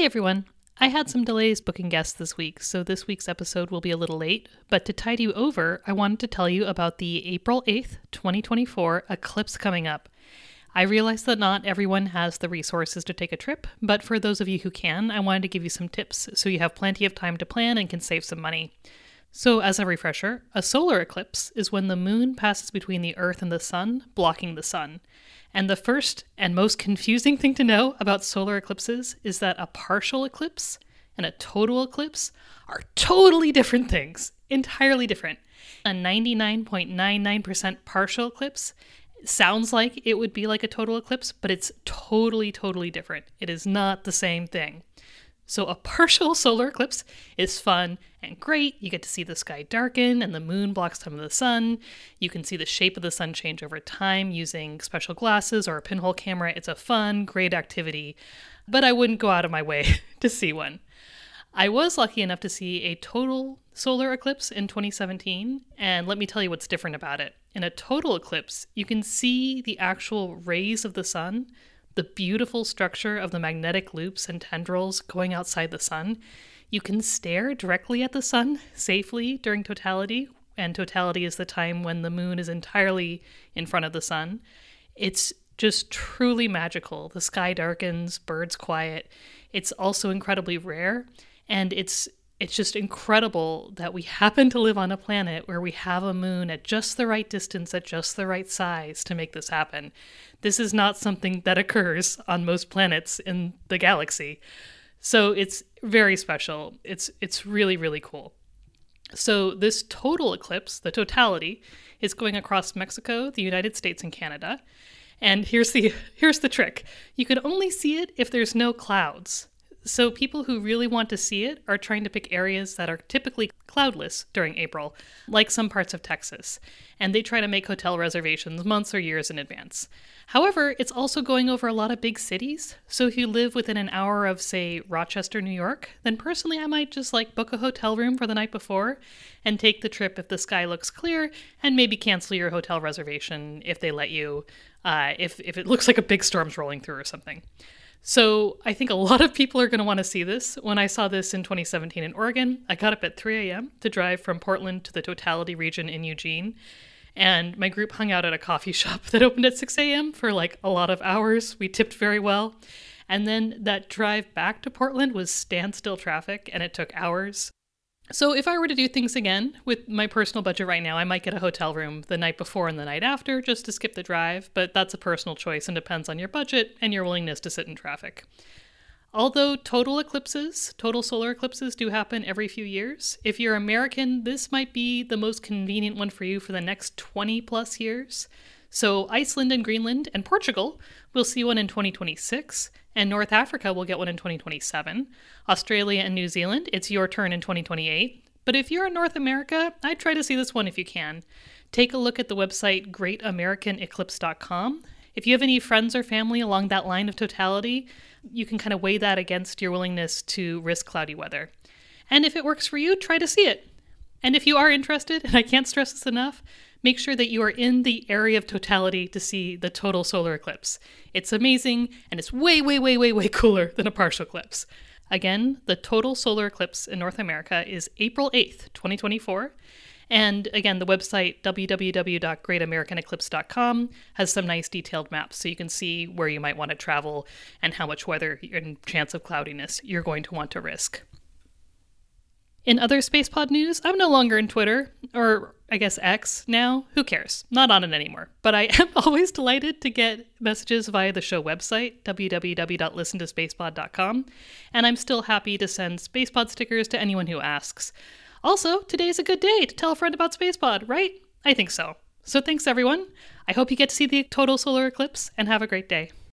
Hey everyone. I had some delays booking guests this week, so this week's episode will be a little late. But to tide you over, I wanted to tell you about the April 8th, 2024 eclipse coming up. I realize that not everyone has the resources to take a trip, but for those of you who can, I wanted to give you some tips so you have plenty of time to plan and can save some money. So, as a refresher, a solar eclipse is when the moon passes between the Earth and the Sun, blocking the Sun. And the first and most confusing thing to know about solar eclipses is that a partial eclipse and a total eclipse are totally different things, entirely different. A 99.99% partial eclipse sounds like it would be like a total eclipse, but it's totally, totally different. It is not the same thing. So, a partial solar eclipse is fun and great. You get to see the sky darken and the moon blocks some of the sun. You can see the shape of the sun change over time using special glasses or a pinhole camera. It's a fun, great activity, but I wouldn't go out of my way to see one. I was lucky enough to see a total solar eclipse in 2017, and let me tell you what's different about it. In a total eclipse, you can see the actual rays of the sun the beautiful structure of the magnetic loops and tendrils going outside the sun. You can stare directly at the sun safely during totality, and totality is the time when the moon is entirely in front of the sun. It's just truly magical. The sky darkens, birds quiet. It's also incredibly rare, and it's it's just incredible that we happen to live on a planet where we have a moon at just the right distance, at just the right size to make this happen. This is not something that occurs on most planets in the galaxy. So it's very special. It's it's really really cool. So this total eclipse, the totality, is going across Mexico, the United States and Canada. And here's the here's the trick. You can only see it if there's no clouds. So, people who really want to see it are trying to pick areas that are typically cloudless during April, like some parts of Texas, and they try to make hotel reservations months or years in advance. However, it's also going over a lot of big cities, so if you live within an hour of, say, Rochester, New York, then personally I might just like book a hotel room for the night before and take the trip if the sky looks clear, and maybe cancel your hotel reservation if they let you, uh, if, if it looks like a big storm's rolling through or something. So I think a lot of people are going to want to see this. When I saw this in 2017 in Oregon, I got up at 3 a.m. to drive from Portland to the Totality region in Eugene. And my group hung out at a coffee shop that opened at 6 a.m. for like a lot of hours. We tipped very well. And then that drive back to Portland was standstill traffic and it took hours. So, if I were to do things again with my personal budget right now, I might get a hotel room the night before and the night after just to skip the drive, but that's a personal choice and depends on your budget and your willingness to sit in traffic. Although total eclipses, total solar eclipses, do happen every few years, if you're American, this might be the most convenient one for you for the next 20 plus years. So, Iceland and Greenland and Portugal will see one in 2026, and North Africa will get one in 2027. Australia and New Zealand, it's your turn in 2028. But if you're in North America, I'd try to see this one if you can. Take a look at the website greatamericaneclipse.com. If you have any friends or family along that line of totality, you can kind of weigh that against your willingness to risk cloudy weather. And if it works for you, try to see it. And if you are interested, and I can't stress this enough, make sure that you are in the area of totality to see the total solar eclipse. It's amazing, and it's way, way, way, way, way cooler than a partial eclipse. Again, the total solar eclipse in North America is April 8th, 2024. And again, the website www.greatamericaneclipse.com has some nice detailed maps so you can see where you might want to travel and how much weather and chance of cloudiness you're going to want to risk. In other SpacePod news, I'm no longer in Twitter, or I guess X now. Who cares? Not on it anymore. But I am always delighted to get messages via the show website, www.listentospacepod.com, and I'm still happy to send SpacePod stickers to anyone who asks. Also, today's a good day to tell a friend about SpacePod, right? I think so. So thanks, everyone. I hope you get to see the total solar eclipse, and have a great day.